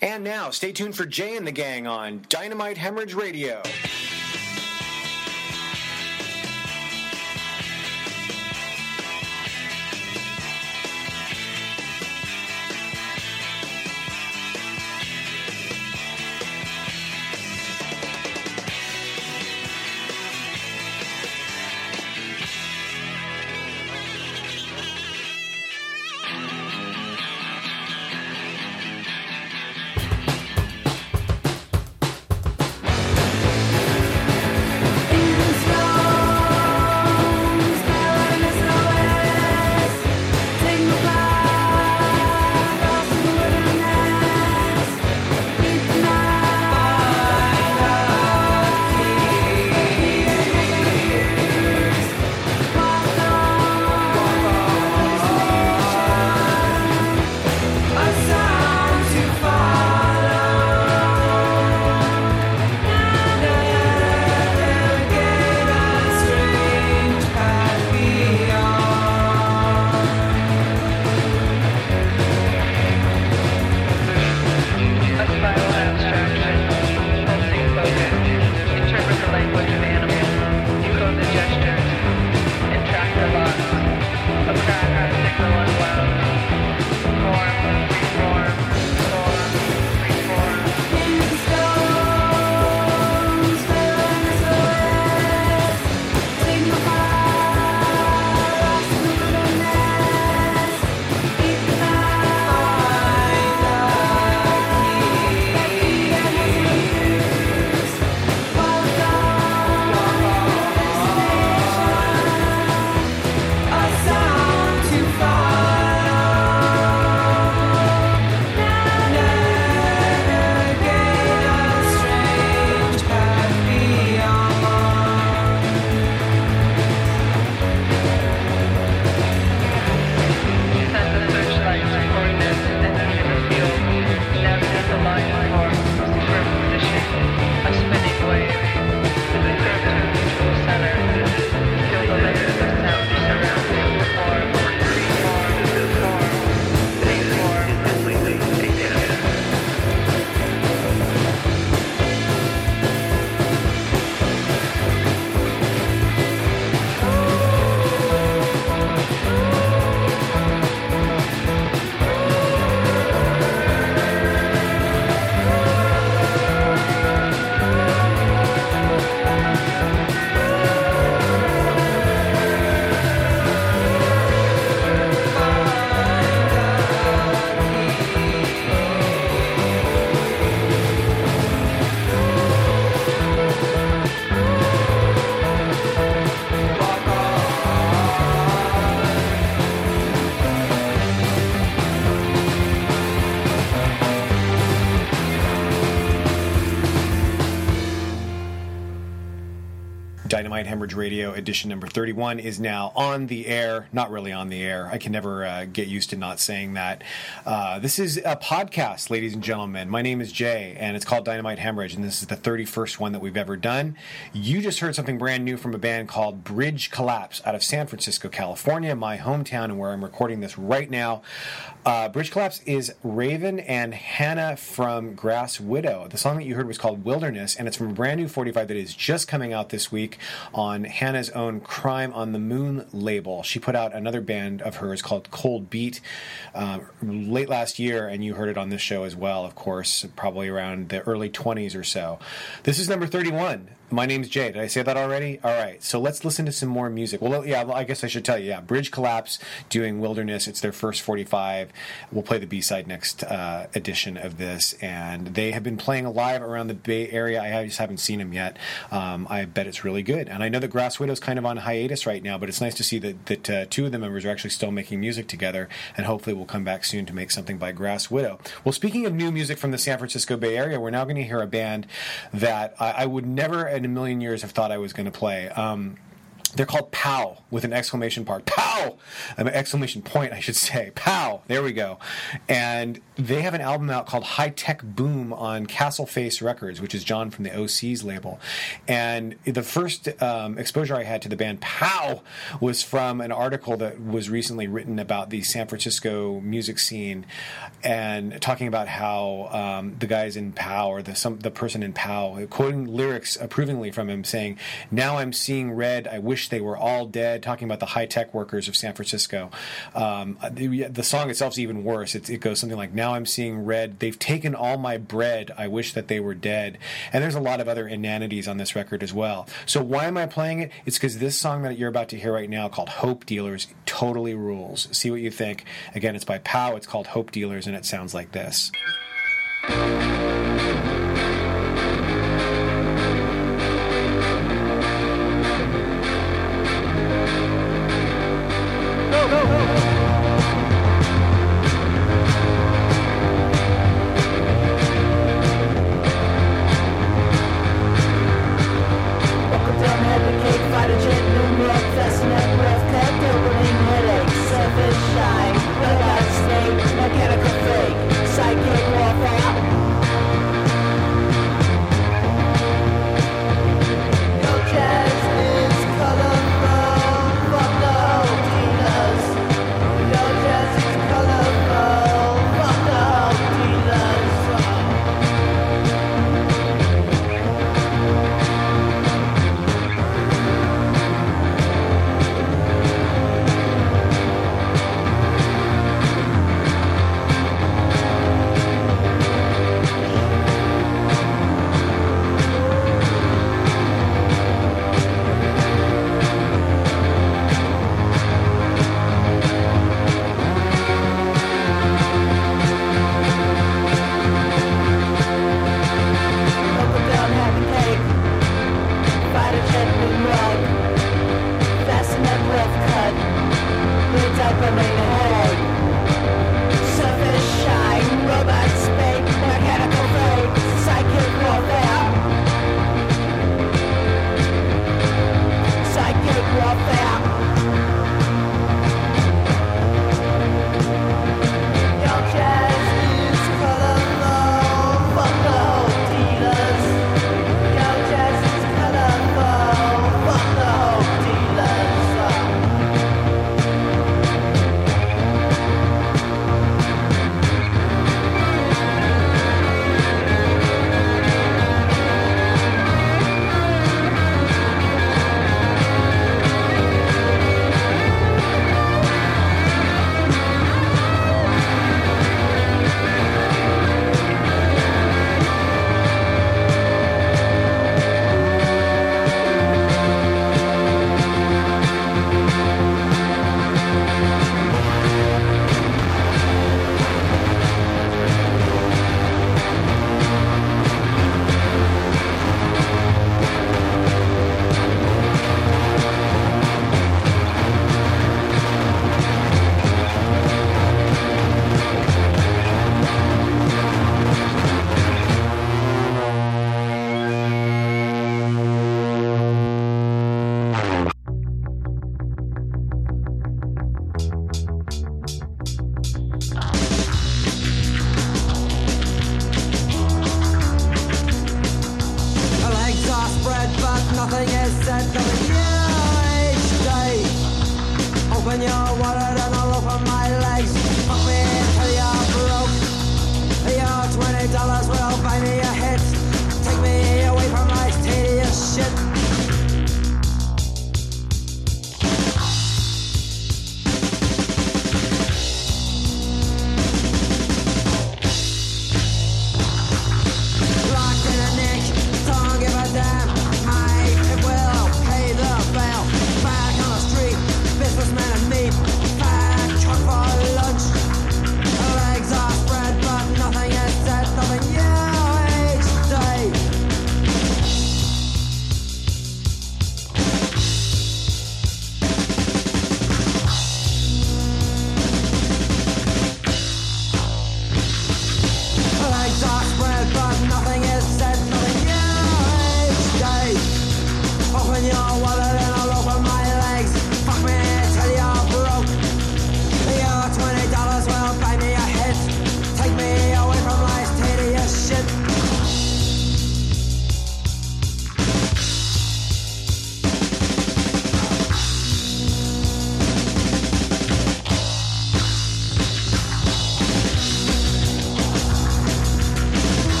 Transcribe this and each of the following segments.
And now, stay tuned for Jay and the Gang on Dynamite Hemorrhage Radio. Hemorrhage Radio edition number 31 is now on the air. Not really on the air. I can never uh, get used to not saying that. Uh, this is a podcast, ladies and gentlemen. My name is Jay, and it's called Dynamite Hemorrhage, and this is the 31st one that we've ever done. You just heard something brand new from a band called Bridge Collapse out of San Francisco, California, my hometown, and where I'm recording this right now. Uh, Bridge Collapse is Raven and Hannah from Grass Widow. The song that you heard was called Wilderness, and it's from a brand new 45 that is just coming out this week on Hannah's own Crime on the Moon label. She put out another band of hers called Cold Beat um, late last year, and you heard it on this show as well, of course, probably around the early 20s or so. This is number 31. My name's Jay. Did I say that already? All right. So let's listen to some more music. Well, yeah, I guess I should tell you. Yeah, Bridge Collapse doing Wilderness. It's their first 45. We'll play the B side next uh, edition of this. And they have been playing live around the Bay Area. I just haven't seen them yet. Um, I bet it's really good. And I know that Grass Widow's kind of on hiatus right now, but it's nice to see that, that uh, two of the members are actually still making music together. And hopefully we'll come back soon to make something by Grass Widow. Well, speaking of new music from the San Francisco Bay Area, we're now going to hear a band that I, I would never in a million years have thought I was going to play. Um, they're called POW with an exclamation part. POW! An exclamation point, I should say. POW! There we go. And they have an album out called High Tech Boom on Castle Face Records, which is John from the OC's label. And the first um, exposure I had to the band POW was from an article that was recently written about the San Francisco music scene and talking about how um, the guys in POW or the, some, the person in POW, quoting lyrics approvingly from him saying, Now I'm seeing red. I wish they were all dead, talking about the high tech workers of San Francisco. Um, the, the, song itself is even worse. It, it, goes something like, Now I'm seeing red. They've taken all my bread. I wish that they were dead. And there's a lot of other inanities on this record as well. So why am I playing it? It's because this song that you're about to hear right now called Hope Dealers totally rules. See what you think. Again, it's by POW. It's called Hope Dealers, and it sounds like this.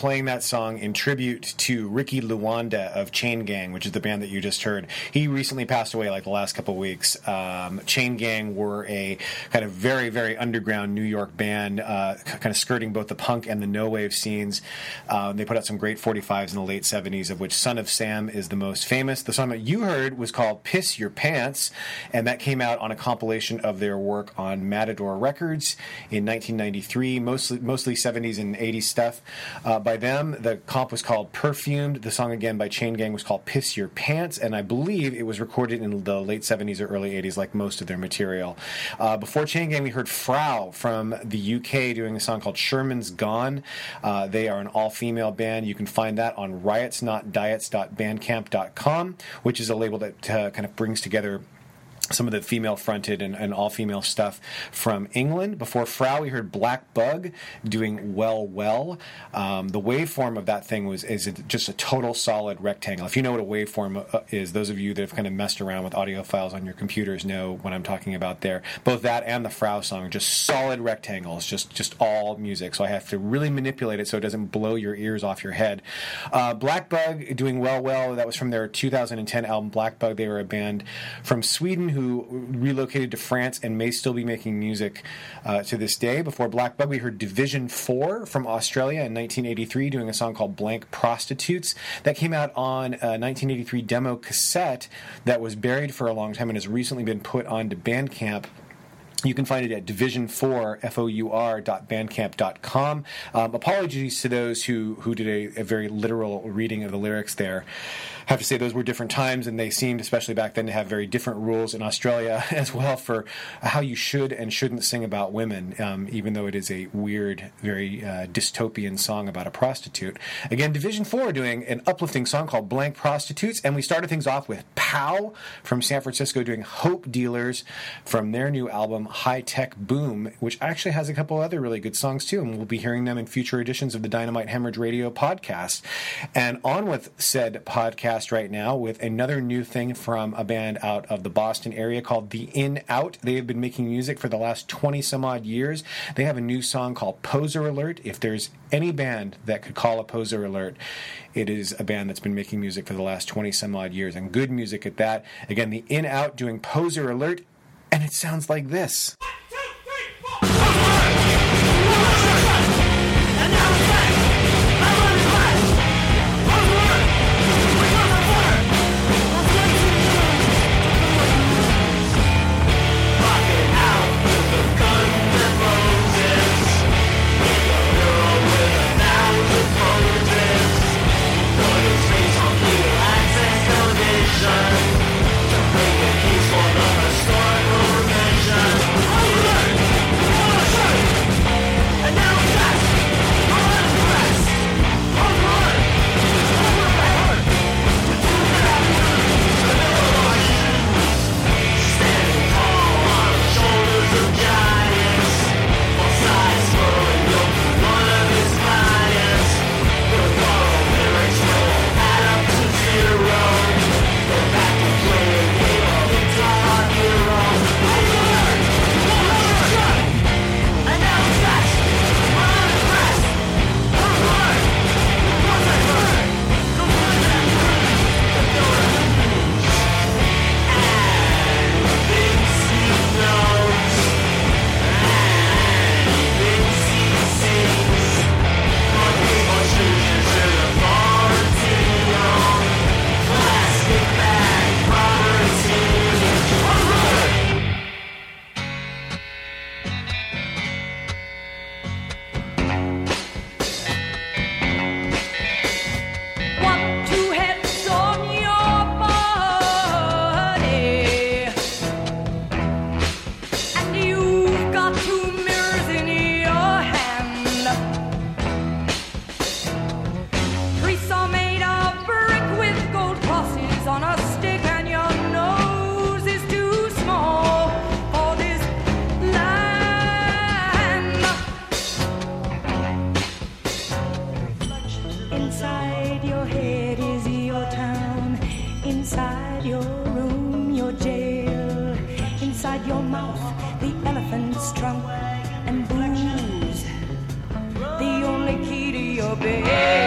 Playing that song in tribute to Ricky Luanda of Chain Gang, which is the band that you just heard. He recently passed away like the last couple weeks. Um, Chain Gang were a kind of very, very underground New York band, uh, kind of skirting both the punk and the no wave scenes. Um, they put out some great 45s in the late 70s, of which Son of Sam is the most famous. The song that you heard was called Piss Your Pants, and that came out on a compilation of their work on Matador Records in 1993, mostly, mostly 70s and 80s stuff. Uh, by them, the comp was called Perfumed. The song, again, by Chain Gang was called Piss Your Pants, and I believe it was recorded in the late 70s or early 80s, like most of their material. Uh, before Chain Gang, we heard Frau from the UK doing a song called Sherman's Gone. Uh, they are an all female band. You can find that on riotsnotdiets.bandcamp.com, which is a label that uh, kind of brings together some of the female fronted and, and all female stuff from England. Before Frau, we heard Black Bug doing Well Well. Um, the waveform of that thing was is just a total solid rectangle. If you know what a waveform uh, is, those of you that have kind of messed around with audio files on your computers know what I'm talking about there. Both that and the Frau song are just solid rectangles, just just all music. So I have to really manipulate it so it doesn't blow your ears off your head. Uh, Black Bug doing Well Well. That was from their 2010 album Black Bug. They were a band from Sweden who who relocated to France and may still be making music uh, to this day. Before Black Bug, we heard Division 4 from Australia in 1983 doing a song called Blank Prostitutes. That came out on a 1983 demo cassette that was buried for a long time and has recently been put onto Bandcamp you can find it at division4, F-O-U-R, bandcamp.com. Um, apologies to those who, who did a, a, very literal reading of the lyrics there have to say those were different times, and they seemed, especially back then, to have very different rules in Australia as well for how you should and shouldn't sing about women, um, even though it is a weird, very uh, dystopian song about a prostitute. Again, Division 4 doing an uplifting song called Blank Prostitutes, and we started things off with Pow from San Francisco doing Hope Dealers from their new album High Tech Boom, which actually has a couple other really good songs too, and we'll be hearing them in future editions of the Dynamite Hemorrhage Radio podcast. And on with said podcast right now with another new thing from a band out of the Boston area called The In Out. They have been making music for the last 20 some odd years. They have a new song called Poser Alert. If there's any band that could call a Poser Alert, it is a band that's been making music for the last 20 some odd years and good music at that. Again, The In Out doing Poser Alert, and it sounds like this. Baby.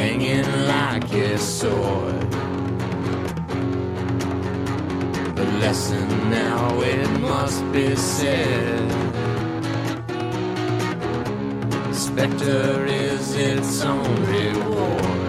hanging like a sword. The lesson now it must be said. Spectre is its own reward.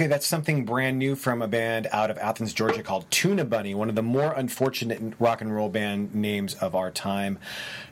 Okay, that's something brand new from a band out of Athens, Georgia called Tunabunny, one of the more unfortunate rock and roll band names of our time.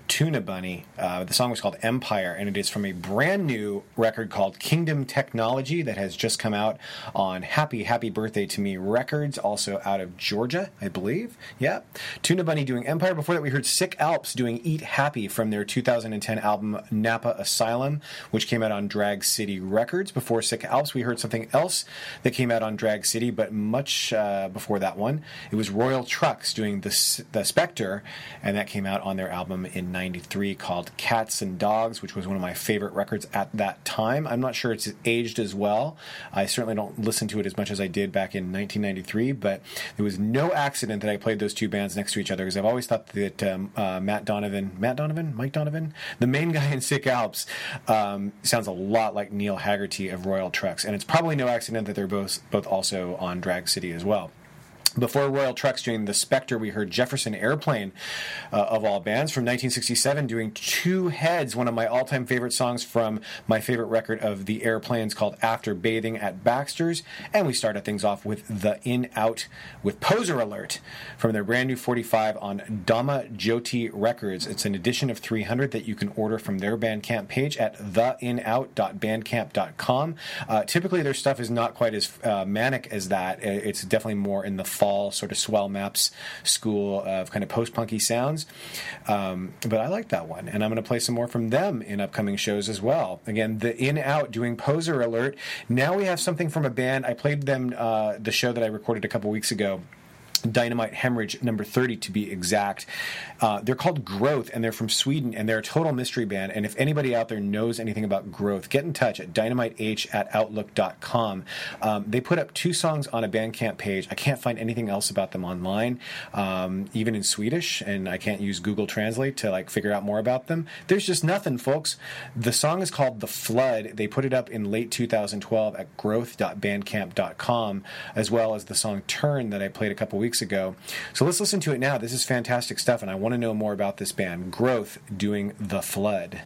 Tunabunny. Uh, the song was called Empire, and it is from a brand new record called Kingdom Technology that has just come out on Happy Happy Birthday to Me Records, also out of Georgia, I believe. Yeah. Tunabunny doing Empire. Before that, we heard Sic Alps doing Eat Happy from their 2010 album Napa Asylum, which came out on Drag City Records. Before Sic Alps, we heard something else that came out on Drag City, but much uh, before that one. It was Royal Trux doing the, the Spectre, and that came out on their album in 93 called Cats and Dogs, which was one of my favorite records at that time. I'm not sure it's aged as well. I certainly don't listen to it as much as I did back in 1993, but there was no accident that I played those two bands next to each other because I've always thought that um, uh, Matt Donovan, Matt Donovan, Mike Donovan, the main guy in Sic Alps, um, sounds a lot like Neil Hagerty of Royal Trux, and it's probably no accident that they're both both also on Drag City as well. Before Royal Trux doing The Spectre, we heard Jefferson Airplane, uh, of all bands, from 1967, doing Two Heads, one of my all time favorite songs from my favorite record of the Airplanes called After Bathing at Baxter's. And we started things off with The In Out with Poser Alert from their brand new 45 on Dama Jyoti Records. It's an edition of 300 that you can order from their Bandcamp page at theinout.bandcamp.com. Uh, typically, their stuff is not quite as uh, manic as that. It's definitely more in the fall sort of swell maps school of kind of post punky sounds. Um, but I like that one, and I'm going to play some more from them in upcoming shows as well. Again, the In Out doing Poser Alert. Now we have something from a band. I played them uh, the show that I recorded a couple weeks ago. Dynamite Hemorrhage number 30 to be exact. Uh, they're called Growth and they're from Sweden and they're a total mystery band. And if anybody out there knows anything about Growth, get in touch at dynamiteh at outlook.com. Um, they put up two songs on a Bandcamp page. I can't find anything else about them online, um, even in Swedish, and I can't use Google Translate to like figure out more about them. There's just nothing, folks. The song is called The Flood. They put it up in late 2012 at growth.bandcamp.com, as well as the song Turn that I played a couple weeks ago. So let's listen to it now. This is fantastic stuff, and I want to know more about this band, Growth, doing The Flood.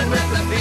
Dancing with the feeling.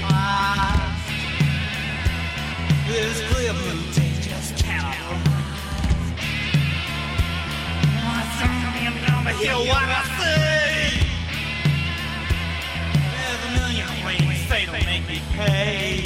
Past. This clear blue tape just cannot. Want something gonna hear what I say. There's a million ways fate will make me pay.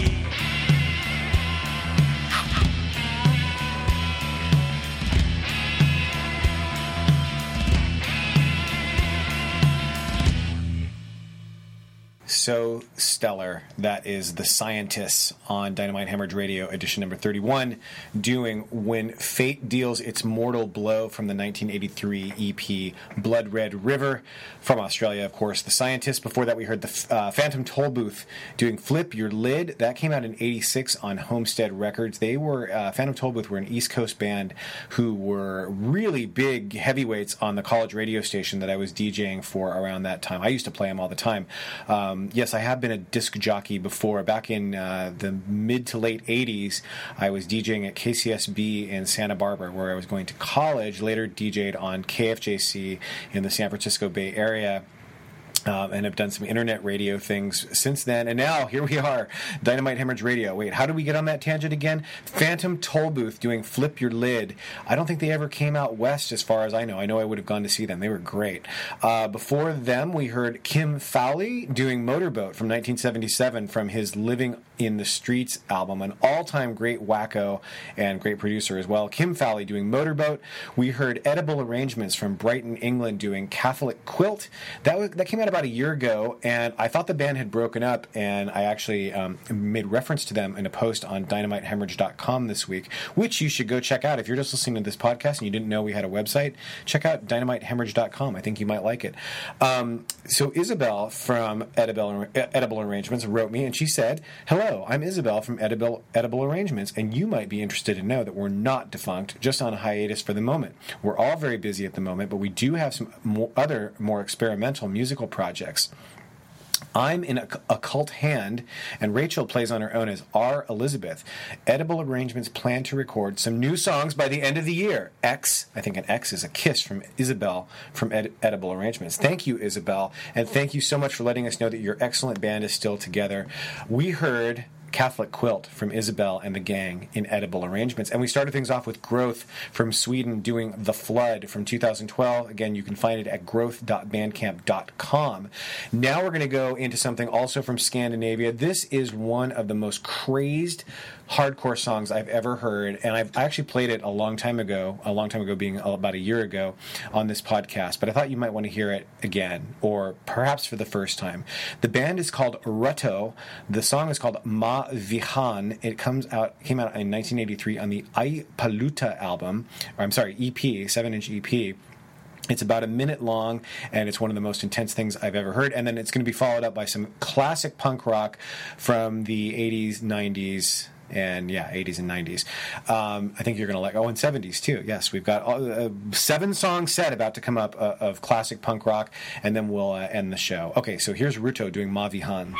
So stellar. That is The Scientists on Dynamite Hemorrhage Radio, edition number 31, doing When Fate Deals Its Mortal Blow from the 1983 EP Blood Red River from Australia, of course. The Scientists. Before that, we heard the uh, Phantom Tollbooth doing Flip Your Lid. That came out in 86 on Homestead Records. They were, uh, Phantom Tollbooth were an East Coast band who were really big heavyweights on the college radio station that I was DJing for around that time. I used to play them all the time. Um, yes, I have been a disc jockey before. Back in uh, the mid to late 80s, I was DJing at KCSB in Santa Barbara, where I was going to college. Later, DJed on KFJC in the San Francisco Bay Area. Um, and have done some internet radio things since then. And now here we are, Dynamite Hemorrhage Radio. Wait, how did we get on that tangent again? Phantom Tollbooth doing Flip Your Lid. I don't think they ever came out west, as far as I know. I know I would have gone to see them. They were great. Uh, before them, we heard Kim Fowley doing Motorboat from 1977 from his Living in the Streets album, an all-time great wacko and great producer as well. Kim Fowley doing Motorboat. We heard Edible Arrangements from Brighton, England, doing Catholic Quilt. That was that came out about a year ago, and I thought the band had broken up, and I actually um, made reference to them in a post on dynamitehemorrhage.com this week, which you should go check out. If you're just listening to this podcast and you didn't know we had a website, check out dynamitehemorrhage.com. I think you might like it. Um, so Isabel from Edible, Edible Arrangements wrote me, and she said, Hello, I'm Isabel from Edible, Edible Arrangements, and you might be interested to know that we're not defunct, just on a hiatus for the moment. We're all very busy at the moment, but we do have some more, other more experimental musical projects. I'm in a occult hand, and Rachel plays on her own as R. Elizabeth. Edible Arrangements plan to record some new songs by the end of the year. X, I think an X is a kiss from Isabel from Ed- Edible Arrangements. Thank you, Isabel, and thank you so much for letting us know that your excellent band is still together. We heard Catholic Quilt from Isabel and the gang in edible arrangements. And we started things off with Growth from Sweden doing The Flood from 2012. Again, you can find it at growth.bandcamp.com. Now we're going to go into something also from Scandinavia. This is one of the most crazed hardcore songs I've ever heard, and I've I actually played it a long time ago, a long time ago being about a year ago on this podcast, but I thought you might want to hear it again, or perhaps for the first time. The band is called Rutto. The song is called Ma Vihan. It comes out came out in 1983 on the I Paluta album, or I'm sorry, EP, seven inch EP. It's about a minute long, and it's one of the most intense things I've ever heard. And then it's going to be followed up by some classic punk rock from the 80s, 90s, and yeah, 80s and 90s. Um, I think you're going to like, oh, and 70s too. Yes, we've got a seven song set about to come up uh, of classic punk rock, and then we'll uh, end the show. Okay, so here's Rutto doing Mavi Han.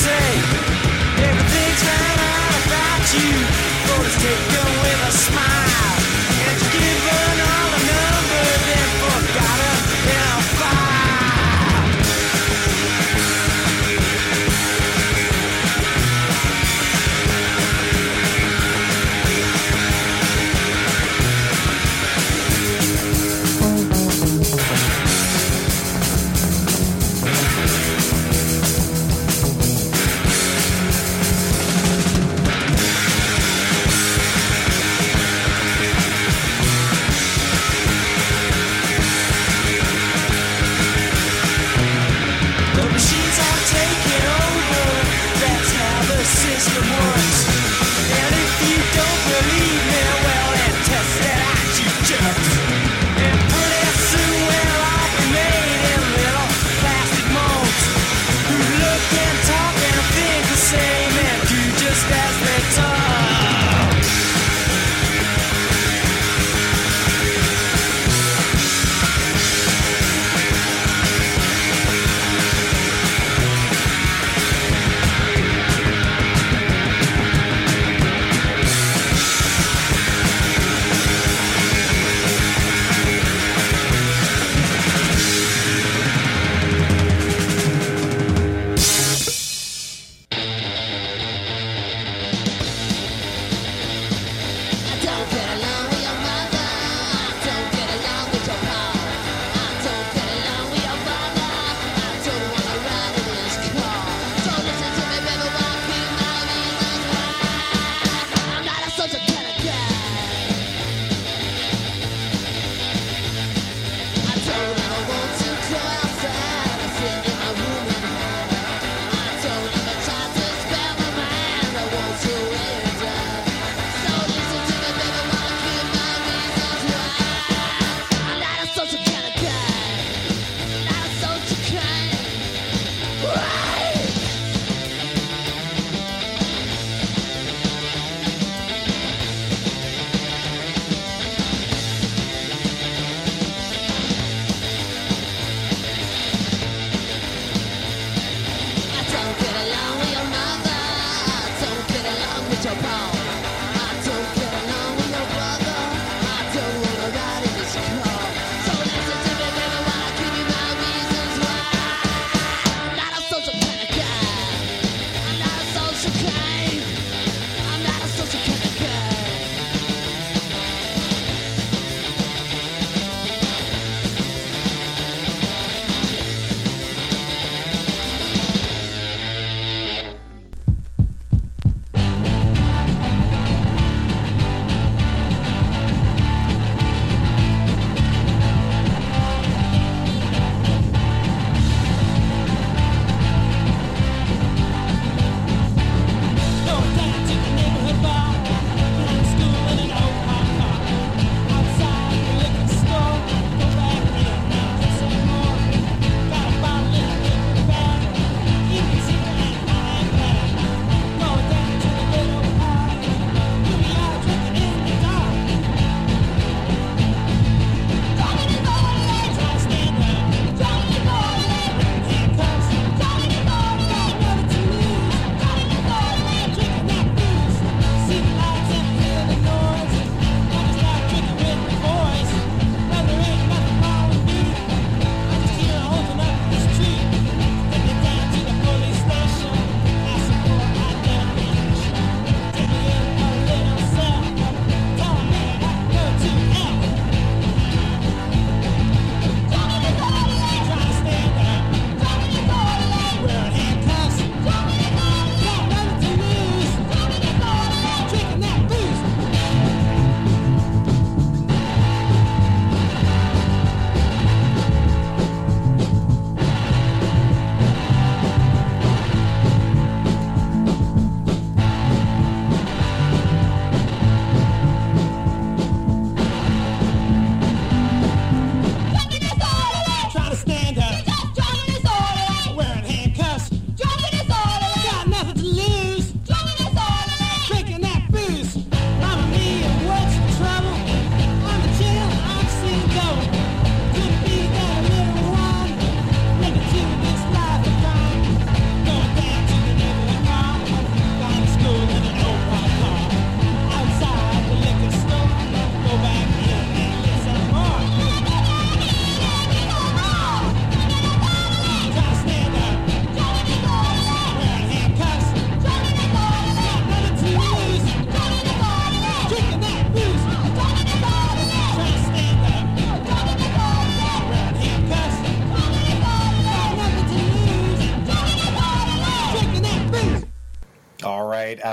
say everything's found out about you. Photos taken with a smile.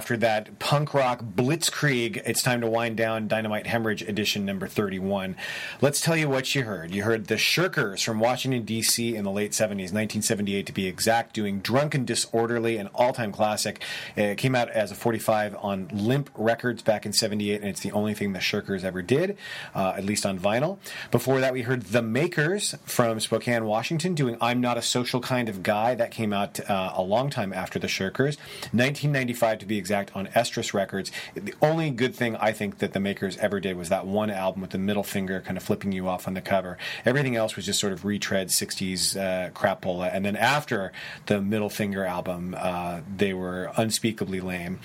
After that punk rock blitzkrieg, it's time to wind down Dynamite Hemorrhage edition number 31. Let's tell you what you heard. You heard the Shirkers from Washington, D.C. in the late 70s, 1978 to be exact, doing Drunken Disorderly, an all time classic. It came out as a 45 on Limp Records back in 78, and it's the only thing the Shirkers ever did, uh, at least on vinyl. Before that, we heard The Makers from Spokane, Washington, doing I'm Not a Social Kind of Guy. That came out uh, a long time after the Shirkers. 1995 to be exact on Records. The only good thing I think that the Makers ever did was that one album with the middle finger kind of flipping you off on the cover. Everything else was just sort of retread 60s uh, crapola. And then after the middle finger album, uh, they were unspeakably lame.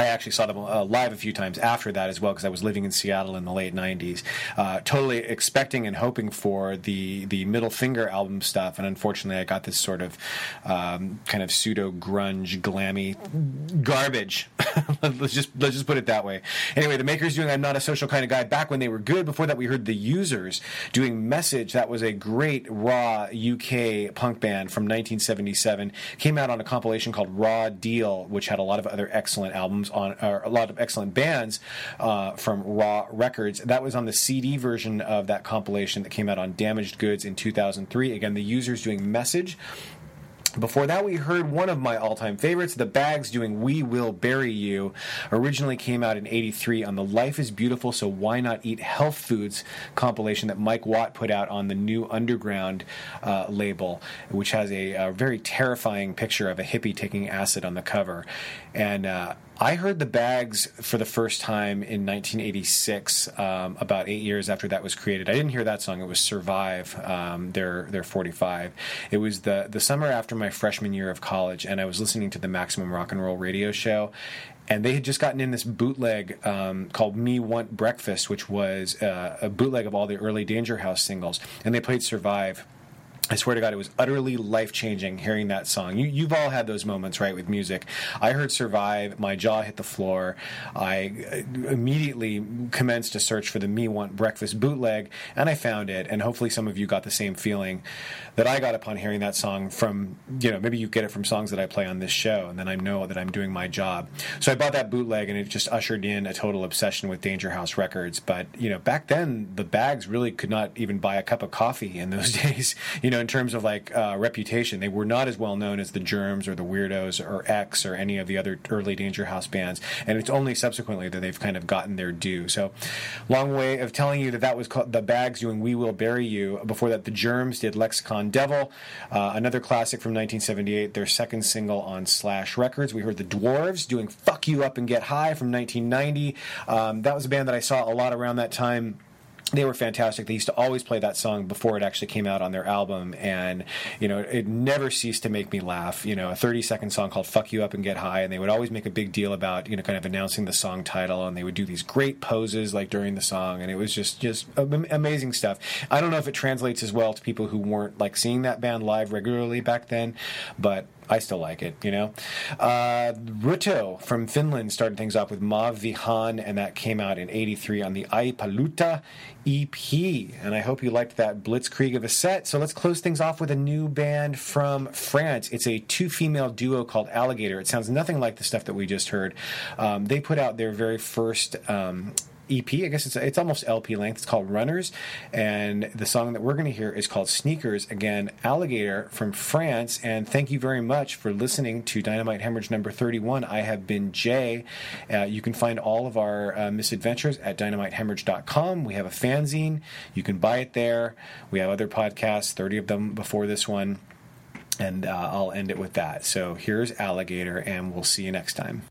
I actually saw them uh, live a few times after that as well because I was living in Seattle in the late '90s, uh, totally expecting and hoping for the the Middle Finger album stuff, and unfortunately, I got this sort of um, kind of pseudo grunge, glammy garbage. let's just let's just put it that way. Anyway, the Makers doing "I'm Not a Social Kind of Guy" back when they were good. Before that, we heard the Users doing "Message." That was a great raw UK punk band from 1977. Came out on a compilation called Raw Deal, which had a lot of other excellent albums on, a lot of excellent bands uh, from Raw Records. That was on the CD version of that compilation that came out on Damaged Goods in 2003. Again, the users doing Message. Before that, we heard one of my all time favorites, The Bags, doing We Will Bury You. Originally came out in 83 on the Life is Beautiful, So Why Not Eat Health Foods compilation that Mike Watt put out on the New Underground uh, label, which has a, a, very terrifying picture of a hippie taking acid on the cover. And uh, I heard the Bags for the first time in 1986, um, about eight years after that was created. I didn't hear that song; it was "Survive." Um, their their 45. It was the the summer after my freshman year of college, and I was listening to the Maximum Rock and Roll radio show, and they had just gotten in this bootleg um, called "Me Want Breakfast," which was uh, a bootleg of all the early Danger House singles, and they played "Survive." I swear to God, it was utterly life changing hearing that song. You, you've all had those moments, right, with music. I heard Survive, my jaw hit the floor. I uh, immediately commenced a search for the Me Want Breakfast bootleg, and I found it. And hopefully, some of you got the same feeling that I got upon hearing that song from, you know, maybe you get it from songs that I play on this show, and then I know that I'm doing my job. So I bought that bootleg, and it just ushered in a total obsession with Danger House Records. But, you know, back then, the bags really could not even buy a cup of coffee in those days. You know, in terms of like uh, reputation, they were not as well known as the Germs or the Weirdos or X or any of the other early Danger House bands. And it's only subsequently that they've kind of gotten their due. So, long way of telling you that that was called the Bags doing "We Will Bury You." Before that, the Germs did "Lexicon Devil," uh, another classic from 1978, their second single on Slash Records. We heard the Dwarves doing "Fuck You Up and Get High" from 1990. Um, that was a band that I saw a lot around that time they were fantastic. They used to always play that song before it actually came out on their album, and you know it never ceased to make me laugh. You know, a thirty-second song called "Fuck You Up and Get High," and they would always make a big deal about you know kind of announcing the song title, and they would do these great poses like during the song, and it was just just amazing stuff. I don't know if it translates as well to people who weren't like seeing that band live regularly back then, but I still like it, you know. Uh, Rutto from Finland started things off with Mav Vihan, and that came out in '83 on the Ai Paluta EP. And I hope you liked that blitzkrieg of a set. So let's close things off with a new band from France. It's a two-female duo called Alligator. It sounds nothing like the stuff that we just heard. Um, they put out their very first um, EP. I guess it's it's almost LP length. It's called Runners, and the song that we're going to hear is called Sneakers. Again, Alligator from France. And thank you very much for listening to Dynamite Hemorrhage number thirty-one. I have been Jay. Uh, you can find all of our uh, misadventures at dynamitehemorrhage.com. We have a fanzine. You can buy it there. We have other podcasts, thirty of them before this one. And uh, I'll end it with that. So here's Alligator, and we'll see you next time.